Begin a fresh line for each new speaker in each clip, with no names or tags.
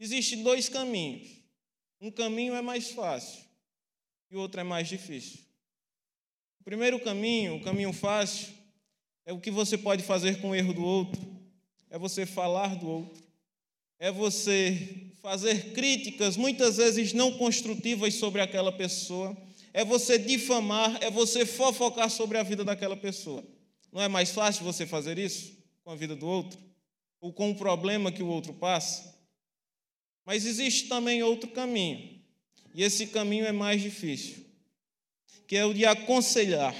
Existem dois caminhos. Um caminho é mais fácil e o outro é mais difícil. O primeiro caminho, o caminho fácil, é o que você pode fazer com o erro do outro, é você falar do outro, é você fazer críticas, muitas vezes não construtivas, sobre aquela pessoa, é você difamar, é você fofocar sobre a vida daquela pessoa. Não é mais fácil você fazer isso com a vida do outro? Ou com o problema que o outro passa? Mas existe também outro caminho, e esse caminho é mais difícil, que é o de aconselhar.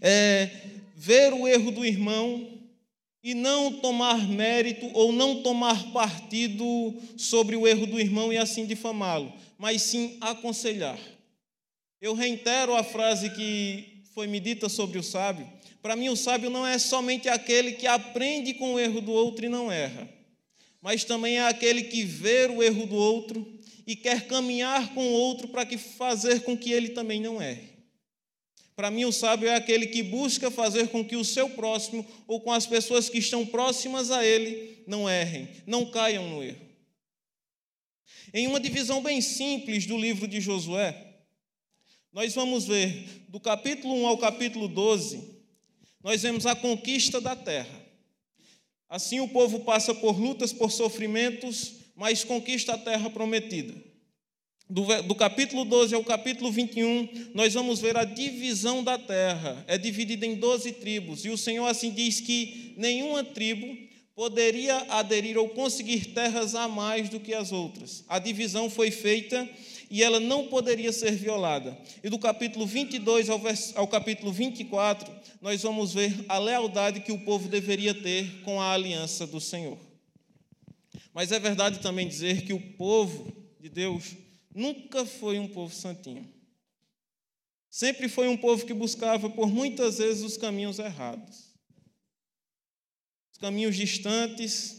É ver o erro do irmão e não tomar mérito ou não tomar partido sobre o erro do irmão e assim difamá-lo, mas sim aconselhar. Eu reitero a frase que foi me dita sobre o sábio. Para mim, o sábio não é somente aquele que aprende com o erro do outro e não erra, mas também é aquele que vê o erro do outro e quer caminhar com o outro para que fazer com que ele também não erre. Para mim, o sábio é aquele que busca fazer com que o seu próximo ou com as pessoas que estão próximas a ele não errem, não caiam no erro. Em uma divisão bem simples do livro de Josué, nós vamos ver do capítulo 1 ao capítulo 12, nós vemos a conquista da terra. Assim o povo passa por lutas, por sofrimentos, mas conquista a terra prometida do, do, capítulo 12 ao capítulo 21, nós vamos ver a divisão da terra. É dividida em 12 tribos. E o Senhor assim diz que nenhuma tribo poderia aderir ou conseguir terras a mais do que as outras. A divisão foi feita e ela não poderia ser violada. E do capítulo 22 ao, vers, ao capítulo 24, nós vamos ver a lealdade que o povo deveria ter com a aliança do Senhor. Mas é verdade também dizer que o povo de Deus nunca foi um povo santinho. Sempre foi um povo que buscava por muitas vezes os caminhos errados, os caminhos distantes.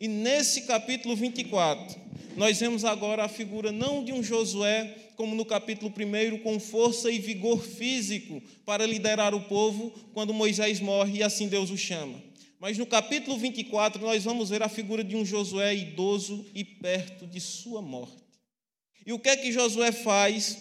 E nesse capítulo 24, nós vemos agora a figura não de um Josué, como no capítulo 1, com força e vigor físico para liderar o povo quando Moisés morre e assim Deus o chama. Mas no capítulo 24, nós vamos ver a figura de um Josué idoso e perto de sua morte. E o que é que Josué faz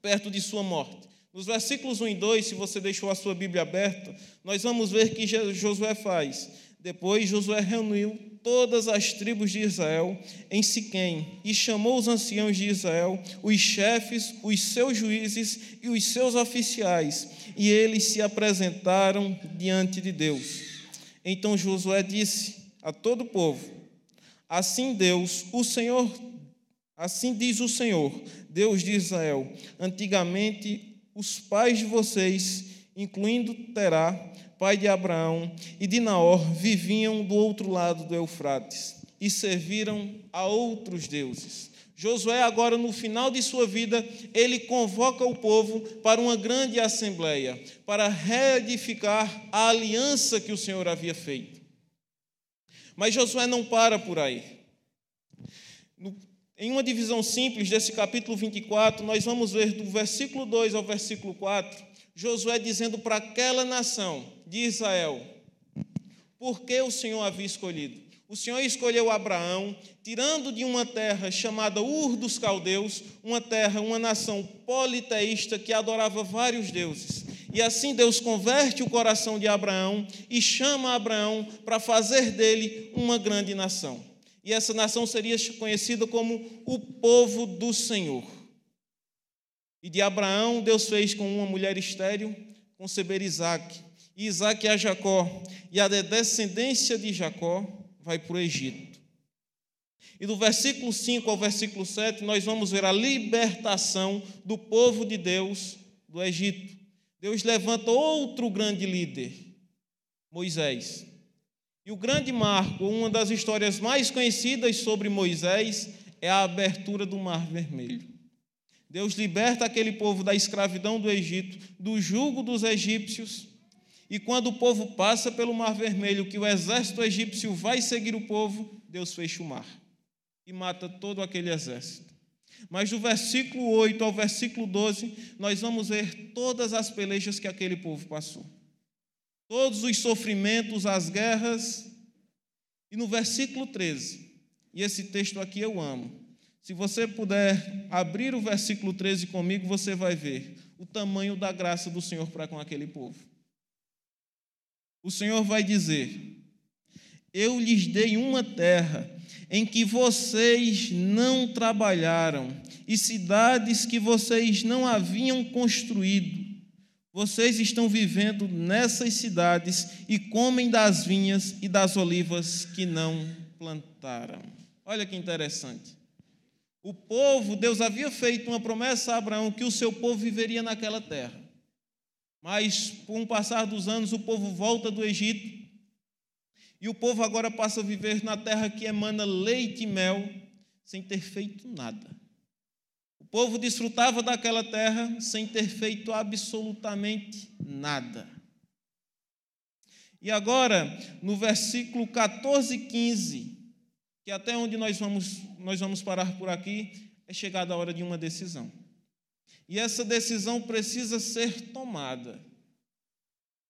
perto de sua morte? Nos versículos 1 e 2, se você deixou a sua Bíblia aberta, nós vamos ver que Josué faz. Depois Josué reuniu todas as tribos de Israel em Siquém e chamou os anciãos de Israel, os chefes, os seus juízes e os seus oficiais, e eles se apresentaram diante de Deus. Então Josué disse a todo o povo: Assim Deus, o Senhor Assim diz o Senhor, Deus de Israel: antigamente os pais de vocês, incluindo Terá, pai de Abraão, e de Naor, viviam do outro lado do Eufrates e serviram a outros deuses. Josué, agora no final de sua vida, ele convoca o povo para uma grande assembleia, para reedificar a aliança que o Senhor havia feito. Mas Josué não para por aí. Em uma divisão simples desse capítulo 24, nós vamos ver do versículo 2 ao versículo 4, Josué dizendo para aquela nação de Israel, por que o Senhor havia escolhido. O Senhor escolheu Abraão, tirando de uma terra chamada Ur dos Caldeus, uma terra, uma nação politeísta que adorava vários deuses. E assim Deus converte o coração de Abraão e chama Abraão para fazer dele uma grande nação e essa nação seria conhecida como o povo do Senhor. E de Abraão, Deus fez com uma mulher estéril conceber Isaac, Isaac a Jacó, e a descendência de Jacó vai para o Egito. E do versículo 5 ao versículo 7, nós vamos ver a libertação do povo de Deus do Egito. Deus levanta outro grande líder, Moisés. E o grande marco, uma das histórias mais conhecidas sobre Moisés, é a abertura do Mar Vermelho. Deus liberta aquele povo da escravidão do Egito, do jugo dos egípcios, e quando o povo passa pelo Mar Vermelho, que o exército egípcio vai seguir o povo, Deus fecha o mar e mata todo aquele exército. Mas do versículo 8 ao versículo 12, nós vamos ver todas as pelejas que aquele povo passou todos os sofrimentos, as guerras. E no versículo 13, E esse texto aqui eu amo. Se você puder abrir o versículo 13 comigo, você vai ver o tamanho da graça do Senhor para com aquele povo. O Senhor vai dizer: Eu lhes dei uma terra em que vocês não trabalharam, e cidades que vocês não haviam construído. Vocês estão vivendo nessas cidades e comem das vinhas e das olivas que não plantaram. Olha que interessante. O povo, Deus havia feito uma promessa a Abraão que o seu povo viveria naquela terra. Mas, com o passar dos anos, o povo volta do Egito e o povo agora passa a viver na terra que emana leite e mel, sem ter feito nada. O povo desfrutava daquela terra sem ter feito absolutamente nada. E agora, no versículo 14 e 15, que até onde nós vamos, nós vamos parar por aqui, é chegada a hora de uma decisão. E essa decisão precisa ser tomada.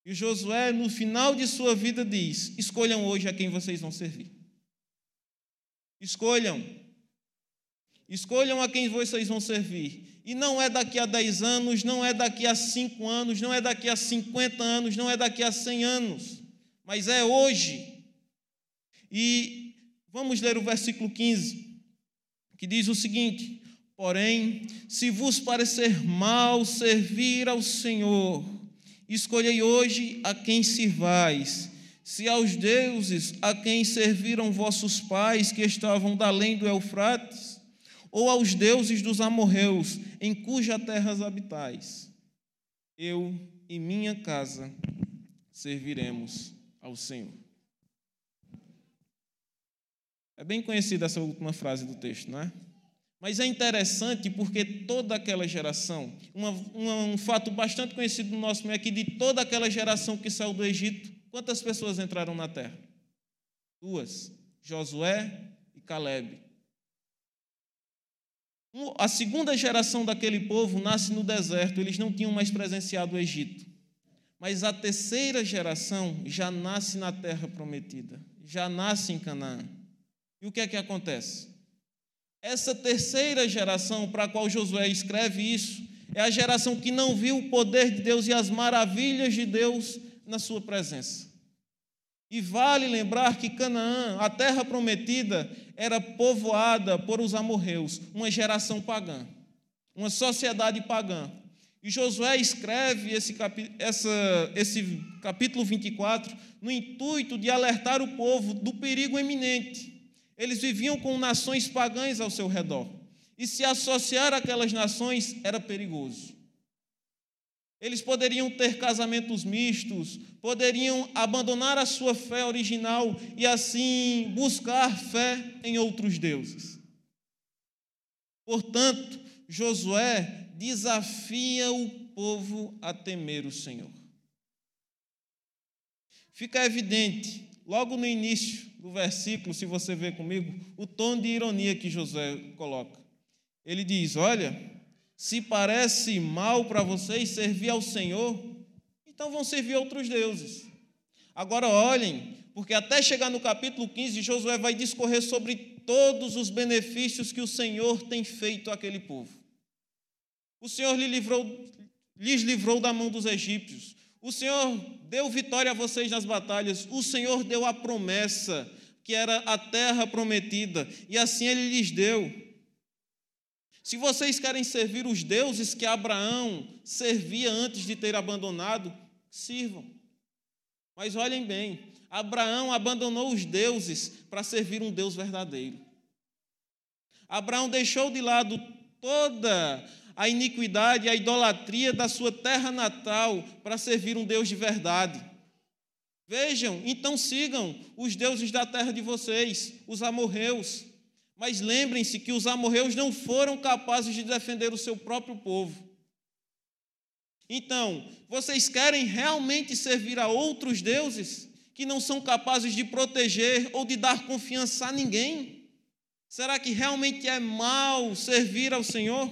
E Josué, no final de sua vida, diz: Escolham hoje a quem vocês vão servir. Escolham. Escolham a quem vocês vão servir. E não é daqui a 10 anos, não é daqui a 5 anos, não é daqui a 50 anos, não é daqui a 100 anos, mas é hoje. E vamos ler o versículo 15, que diz o seguinte: Porém, se vos parecer mal servir ao Senhor, Escolhei hoje a quem sirvais, se aos deuses a quem serviram vossos pais que estavam da além do Eufrates, ou aos deuses dos amorreus, em cuja terras habitais. Eu e minha casa serviremos ao Senhor. É bem conhecida essa última frase do texto, não é? Mas é interessante porque toda aquela geração, uma, uma, um fato bastante conhecido no nosso meio é que de toda aquela geração que saiu do Egito, quantas pessoas entraram na terra? Duas: Josué e Caleb. A segunda geração daquele povo nasce no deserto, eles não tinham mais presenciado o Egito. Mas a terceira geração já nasce na terra prometida, já nasce em Canaã. E o que é que acontece? Essa terceira geração para a qual Josué escreve isso é a geração que não viu o poder de Deus e as maravilhas de Deus na sua presença. E vale lembrar que Canaã, a terra prometida, era povoada por os amorreus, uma geração pagã, uma sociedade pagã. E Josué escreve esse, capi essa, esse capítulo 24 no intuito de alertar o povo do perigo eminente eles viviam com nações pagãs ao seu redor. E se associar àquelas nações era perigoso. Eles poderiam ter casamentos mistos, poderiam abandonar a sua fé original e assim buscar fé em outros deuses. Portanto, Josué desafia o povo a temer o Senhor. Fica evidente, logo no início do versículo, se você ver comigo, o tom de ironia que José coloca. Ele diz: Olha, se parece mal para vocês servir ao Senhor, então vão servir outros deuses. Agora olhem, porque até chegar no capítulo 15, Josué vai discorrer sobre todos os benefícios que o Senhor tem feito àquele povo. O Senhor lhe livrou, lhes livrou da mão dos egípcios. O Senhor deu vitória a vocês nas batalhas, o Senhor deu a promessa, que era a terra prometida, e assim ele lhes deu. Se vocês querem servir os deuses que Abraão servia antes de ter abandonado, sirvam. Mas olhem bem, Abraão abandonou os deuses para servir um Deus verdadeiro. Abraão deixou de lado toda a iniquidade e a idolatria da sua terra natal para servir um Deus de verdade. Vejam, então sigam os deuses da terra de vocês, os amorreus. Mas lembrem-se que os amorreus não foram capazes de defender o seu próprio povo. Então, vocês querem realmente servir a outros deuses que não são capazes de proteger ou de dar confiança a ninguém? Será que realmente é mal servir ao Senhor?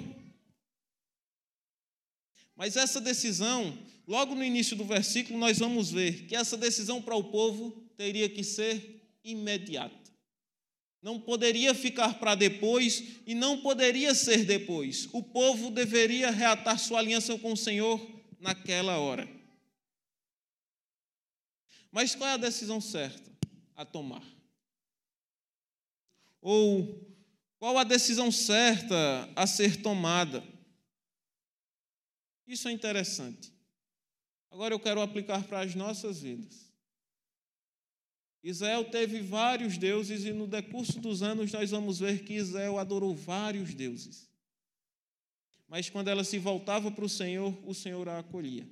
Mas essa decisão, logo no início do versículo, nós vamos ver que essa decisão para o povo teria que ser imediata. não poderia ficar para depois e não poderia ser depois. O povo deveria reatar sua aliança com o Senhor naquela hora. Mas qual é a decisão certa a tomar? Ou qual a decisão certa a ser tomada? Isso é interessante. Agora eu quero aplicar para as nossas vidas. Israel teve vários deuses e no decurso dos anos nós vamos ver que Israel adorou vários deuses. Mas quando ela se voltava para o Senhor, o Senhor a acolhia.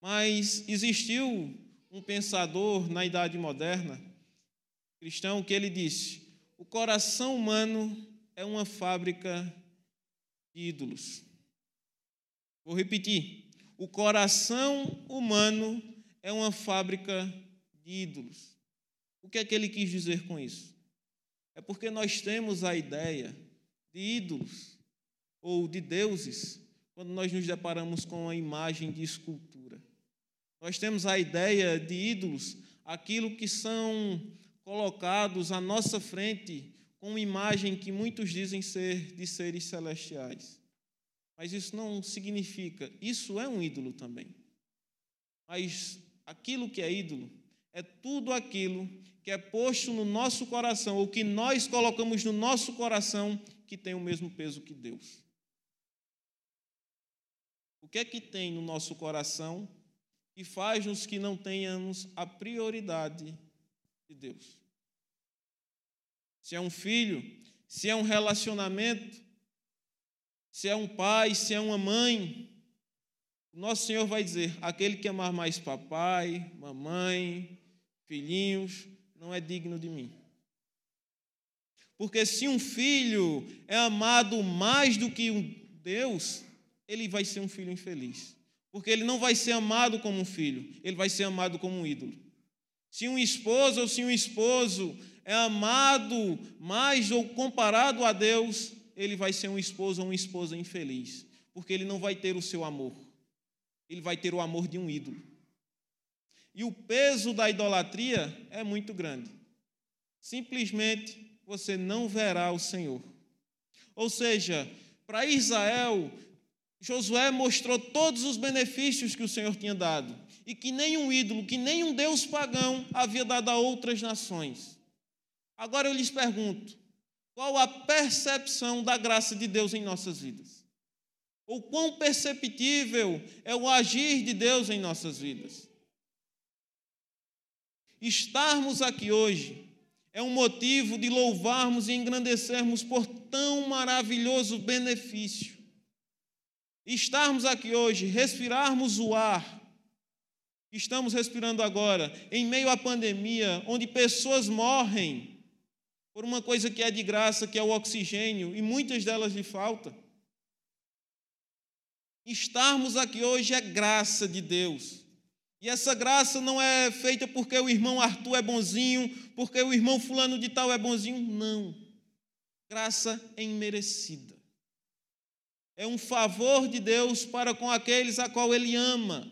Mas existiu um pensador na Idade Moderna, cristão, que ele disse: o coração humano é uma fábrica de ídolos. Vou repetir: o coração humano é uma fábrica de ídolos. O que é que ele quis dizer com isso? É porque nós temos a ideia de ídolos ou de deuses quando nós nos deparamos com a imagem de escultura. Nós temos a ideia de ídolos, aquilo que são colocados à nossa frente com uma imagem que muitos dizem ser de seres celestiais. Mas isso não significa, isso é um ídolo também. Mas aquilo que é ídolo é tudo aquilo que é posto no nosso coração, ou que nós colocamos no nosso coração, que tem o mesmo peso que Deus. O que é que tem no nosso coração que faz-nos que não tenhamos a prioridade de Deus? Se é um filho, se é um relacionamento, se é um pai, se é uma mãe, nosso Senhor vai dizer: aquele que amar mais papai, mamãe, filhinhos, não é digno de mim. Porque se um filho é amado mais do que um Deus, ele vai ser um filho infeliz. Porque ele não vai ser amado como um filho, ele vai ser amado como um ídolo. Se um esposo ou se um esposo é amado mais ou comparado a Deus, ele vai ser um esposo ou uma esposa infeliz, porque ele não vai ter o seu amor, ele vai ter o amor de um ídolo. E o peso da idolatria é muito grande. Simplesmente você não verá o Senhor. Ou seja, para Israel, Josué mostrou todos os benefícios que o Senhor tinha dado e que nenhum ídolo, que nenhum Deus pagão havia dado a outras nações. Agora eu lhes pergunto: qual a percepção da graça de Deus em nossas vidas? Ou quão perceptível é o agir de Deus em nossas vidas? Estarmos aqui hoje é um motivo de louvarmos e engrandecermos por tão maravilhoso benefício. Estarmos aqui hoje, respirarmos o ar que estamos respirando agora, em meio à pandemia, onde pessoas morrem por uma coisa que é de graça, que é o oxigênio, e muitas delas lhe falta. Estarmos aqui hoje é graça de Deus. E essa graça não é feita porque o irmão Arthur é bonzinho, porque o irmão fulano de tal é bonzinho, não. Graça é imerecida. É um favor de Deus para com aqueles a qual ele ama.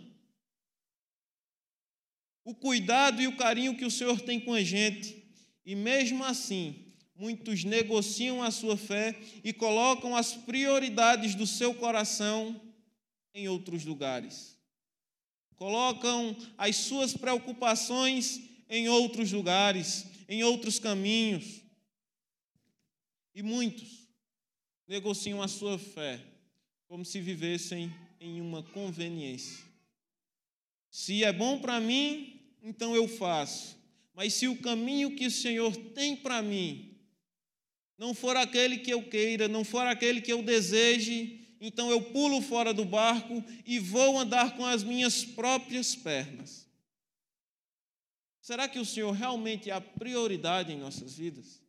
O cuidado e o carinho que o Senhor tem com a gente e mesmo assim, muitos negociam a sua fé e colocam as prioridades do seu coração em outros lugares. Colocam as suas preocupações em outros lugares, em outros caminhos. E muitos negociam a sua fé como se vivessem em uma conveniência. Se é bom para mim, então eu faço. Mas se o caminho que o Senhor tem para mim não for aquele que eu queira, não for aquele que eu deseje, então eu pulo fora do barco e vou andar com as minhas próprias pernas. Será que o Senhor realmente é a prioridade em nossas vidas?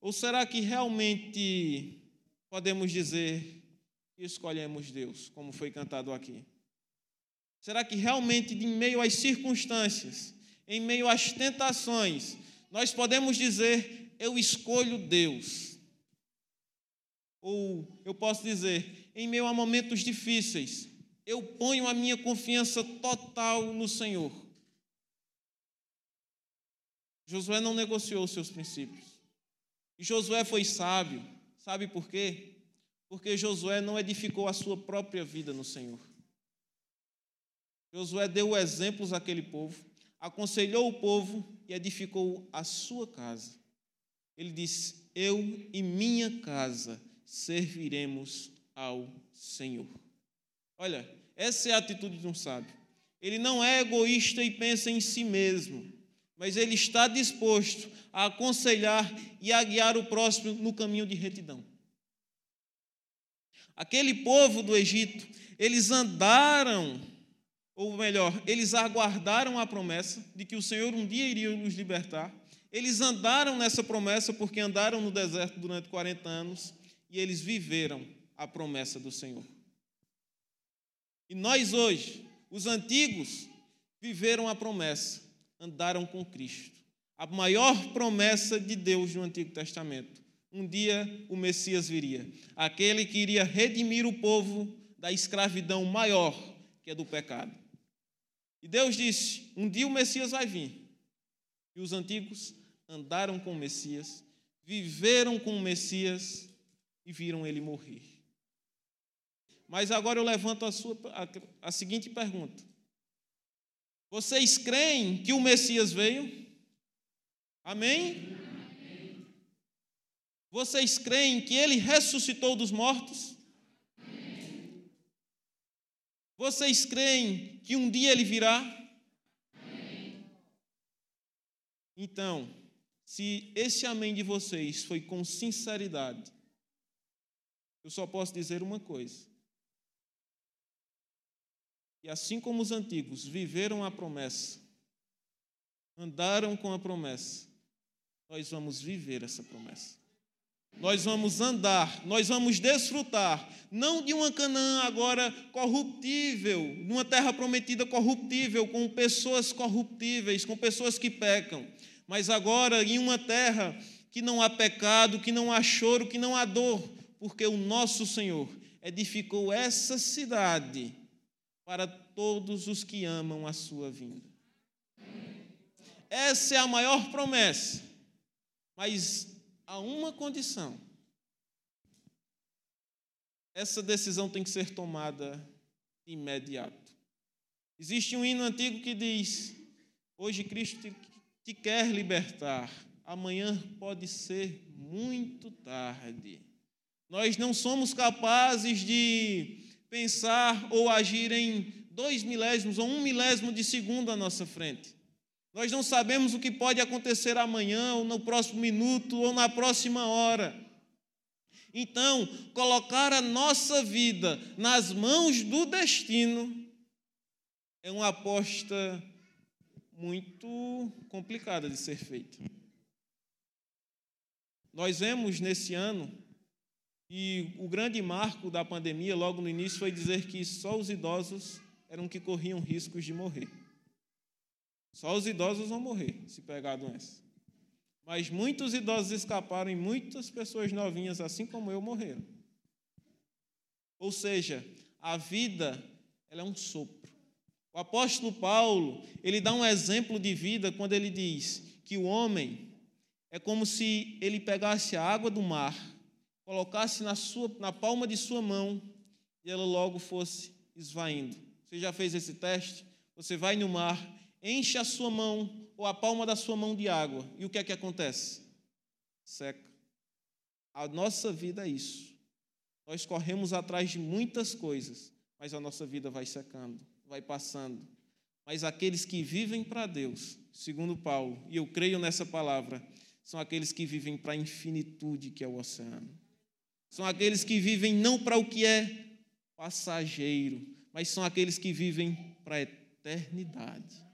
Ou será que realmente podemos dizer que escolhemos Deus, como foi cantado aqui? Será que realmente, em meio às circunstâncias, em meio às tentações, nós podemos dizer: Eu escolho Deus. Ou eu posso dizer: Em meio a momentos difíceis, eu ponho a minha confiança total no Senhor. Josué não negociou os seus princípios. E Josué foi sábio. Sabe por quê? Porque Josué não edificou a sua própria vida no Senhor. Josué deu exemplos àquele povo, aconselhou o povo e edificou a sua casa. Ele disse: Eu e minha casa serviremos ao Senhor. Olha, essa é a atitude de um sábio. Ele não é egoísta e pensa em si mesmo, mas ele está disposto a aconselhar e a guiar o próximo no caminho de retidão. Aquele povo do Egito, eles andaram, ou melhor, eles aguardaram a promessa de que o Senhor um dia iria nos libertar. Eles andaram nessa promessa porque andaram no deserto durante 40 anos e eles viveram a promessa do Senhor. E nós hoje, os antigos, viveram a promessa, andaram com Cristo. A maior promessa de Deus no Antigo Testamento. Um dia o Messias viria, aquele que iria redimir o povo da escravidão maior, que é do pecado. E Deus disse: um dia o Messias vai vir. E os antigos andaram com o Messias, viveram com o Messias e viram ele morrer. Mas agora eu levanto a, sua, a, a seguinte pergunta: Vocês creem que o Messias veio? Amém? Amém. Vocês creem que ele ressuscitou dos mortos? Amém. Vocês creem que um dia ele virá? Amém. Então, se esse amém de vocês foi com sinceridade, eu só posso dizer uma coisa: e assim como os antigos viveram a promessa, andaram com a promessa, nós vamos viver essa promessa. Nós vamos andar, nós vamos desfrutar, não de uma Canaã agora corruptível, numa terra prometida corruptível, com pessoas corruptíveis, com pessoas que pecam, mas agora em uma terra que não há pecado, que não há choro, que não há dor, porque o nosso Senhor edificou essa cidade para todos os que amam a sua vinda. Essa é a maior promessa, mas há uma condição. Essa decisão tem que ser tomada de imediato. Existe um hino antigo que diz: Hoje Cristo te, te quer libertar, amanhã pode ser muito tarde. Nós não somos capazes de pensar ou agir em dois milésimos ou um milésimo de segundo à nossa frente. Nós não sabemos o que pode acontecer amanhã, ou no próximo minuto, ou na próxima hora. Então, colocar a nossa vida nas mãos do destino é uma aposta muito complicada de ser feita. Nós vemos nesse ano e o grande marco da pandemia, logo no início, foi dizer que só os idosos eram que corriam riscos de morrer. Só os idosos vão morrer se pegar a doença. Mas muitos idosos escaparam e muitas pessoas novinhas, assim como eu, morreram. Ou seja, a vida ela é um sopro. O apóstolo Paulo, ele dá um exemplo de vida quando ele diz que o homem é como se ele pegasse a água do mar colocasse na, sua, na palma de sua mão e ela logo fosse esvaindo. Você já fez esse teste? Você vai no mar, enche a sua mão ou a palma da sua mão de água e o que é que acontece? Seca. A nossa vida é isso. Nós corremos atrás de muitas coisas, mas a nossa vida vai secando, vai passando. Mas aqueles que vivem para Deus, segundo Paulo, e eu creio nessa palavra, são aqueles que vivem para a infinitude que é o oceano. São aqueles que vivem não para o que é passageiro, mas são aqueles que vivem para a eternidade.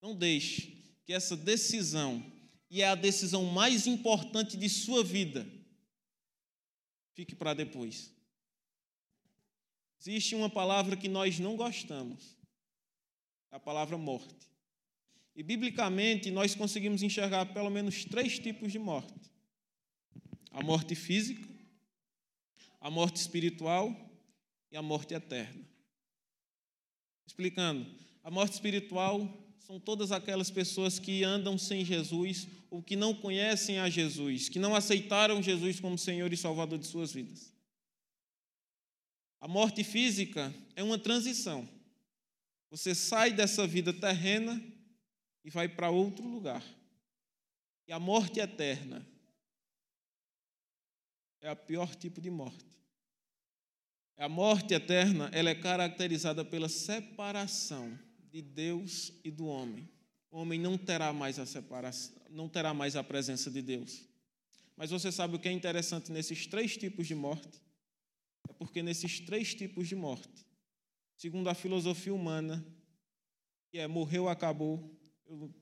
Não deixe que essa decisão, e é a decisão mais importante de sua vida, fique para depois. Existe uma palavra que nós não gostamos, é a palavra morte. E biblicamente nós conseguimos enxergar pelo menos três tipos de morte a morte física, a morte espiritual e a morte eterna. Explicando, a morte espiritual são todas aquelas pessoas que andam sem Jesus ou que não conhecem a Jesus, que não aceitaram Jesus como Senhor e Salvador de suas vidas. A morte física é uma transição. Você sai dessa vida terrena e vai para outro lugar. E a morte eterna é a pior tipo de morte. A morte eterna, ela é caracterizada pela separação de Deus e do homem. O homem não terá mais a separação, não terá mais a presença de Deus. Mas você sabe o que é interessante nesses três tipos de morte? É porque nesses três tipos de morte, segundo a filosofia humana, que é morreu, acabou. Eu,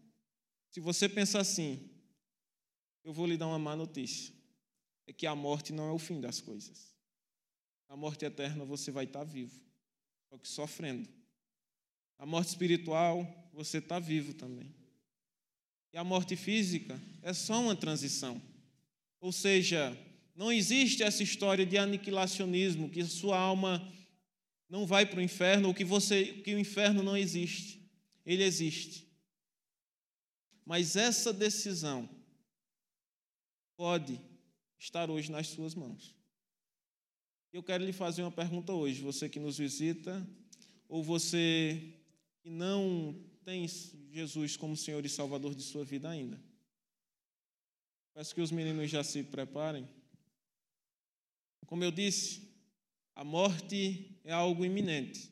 se você pensar assim, eu vou lhe dar uma má notícia. É que a morte não é o fim das coisas. Na morte eterna você vai estar vivo, só que sofrendo. A morte espiritual, você está vivo também. E a morte física é só uma transição. Ou seja, não existe essa história de aniquilacionismo, que sua alma não vai para o inferno, ou que, você, que o inferno não existe. Ele existe. Mas essa decisão pode estar hoje nas suas mãos. Eu quero lhe fazer uma pergunta hoje, você que nos visita, ou você que não tem Jesus como Senhor e Salvador de sua vida ainda. Peço que os meninos já se preparem. Como eu disse, a morte é algo iminente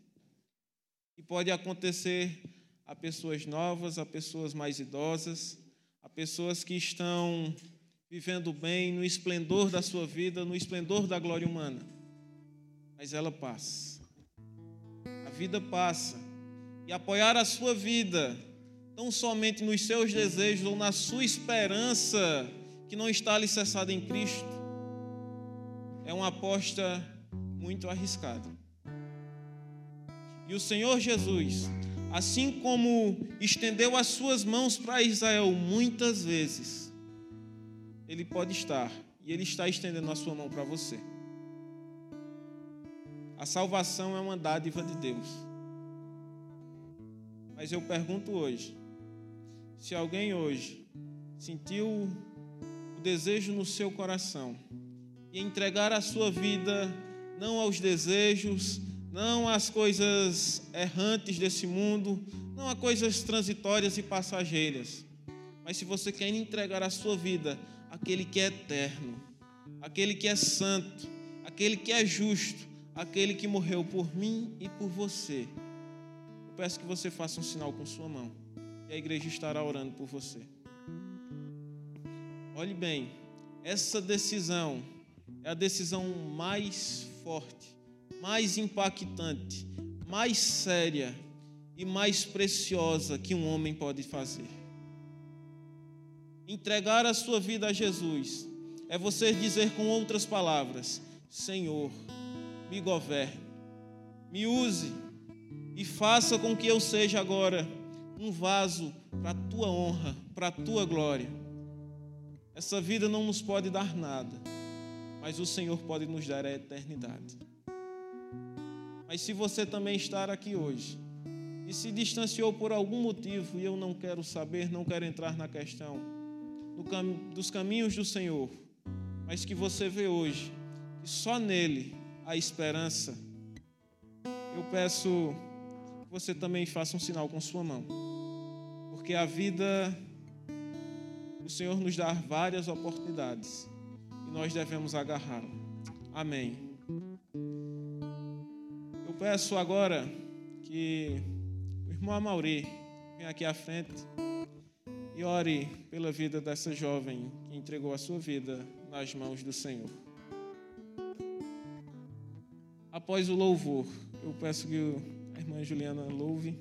e pode acontecer a pessoas novas, a pessoas mais idosas, a pessoas que estão vivendo bem no esplendor da sua vida, no esplendor da glória humana. Mas ela passa. A vida passa e apoiar a sua vida, não somente nos seus desejos ou na sua esperança, que não está alicerçada em Cristo, é uma aposta muito arriscada. E o Senhor Jesus, assim como estendeu as suas mãos para Israel muitas vezes, ele pode estar e ele está estendendo a sua mão para você. A salvação é uma dádiva de Deus. Mas eu pergunto hoje: se alguém hoje sentiu o desejo no seu coração e entregar a sua vida não aos desejos, não às coisas errantes desse mundo, não a coisas transitórias e passageiras, mas se você quer entregar a sua vida àquele que é eterno, aquele que é santo, aquele que é justo, aquele que morreu por mim e por você peço que você faça um sinal com sua mão. E a igreja estará orando por você. Olhe bem, essa decisão é a decisão mais forte, mais impactante, mais séria e mais preciosa que um homem pode fazer. Entregar a sua vida a Jesus é você dizer com outras palavras: Senhor, me governe, me use e faça com que eu seja agora um vaso para a tua honra, para a tua glória. Essa vida não nos pode dar nada, mas o Senhor pode nos dar a eternidade. Mas se você também estar aqui hoje e se distanciou por algum motivo, e eu não quero saber, não quero entrar na questão dos caminhos do Senhor, mas que você vê hoje que só nele há esperança, eu peço você também faça um sinal com sua mão. Porque a vida, o Senhor nos dá várias oportunidades e nós devemos agarrá-la. Amém. Eu peço agora que o irmão Amauri venha aqui à frente e ore pela vida dessa jovem que entregou a sua vida nas mãos do Senhor. Após o louvor, eu peço que o a irmã Juliana louve.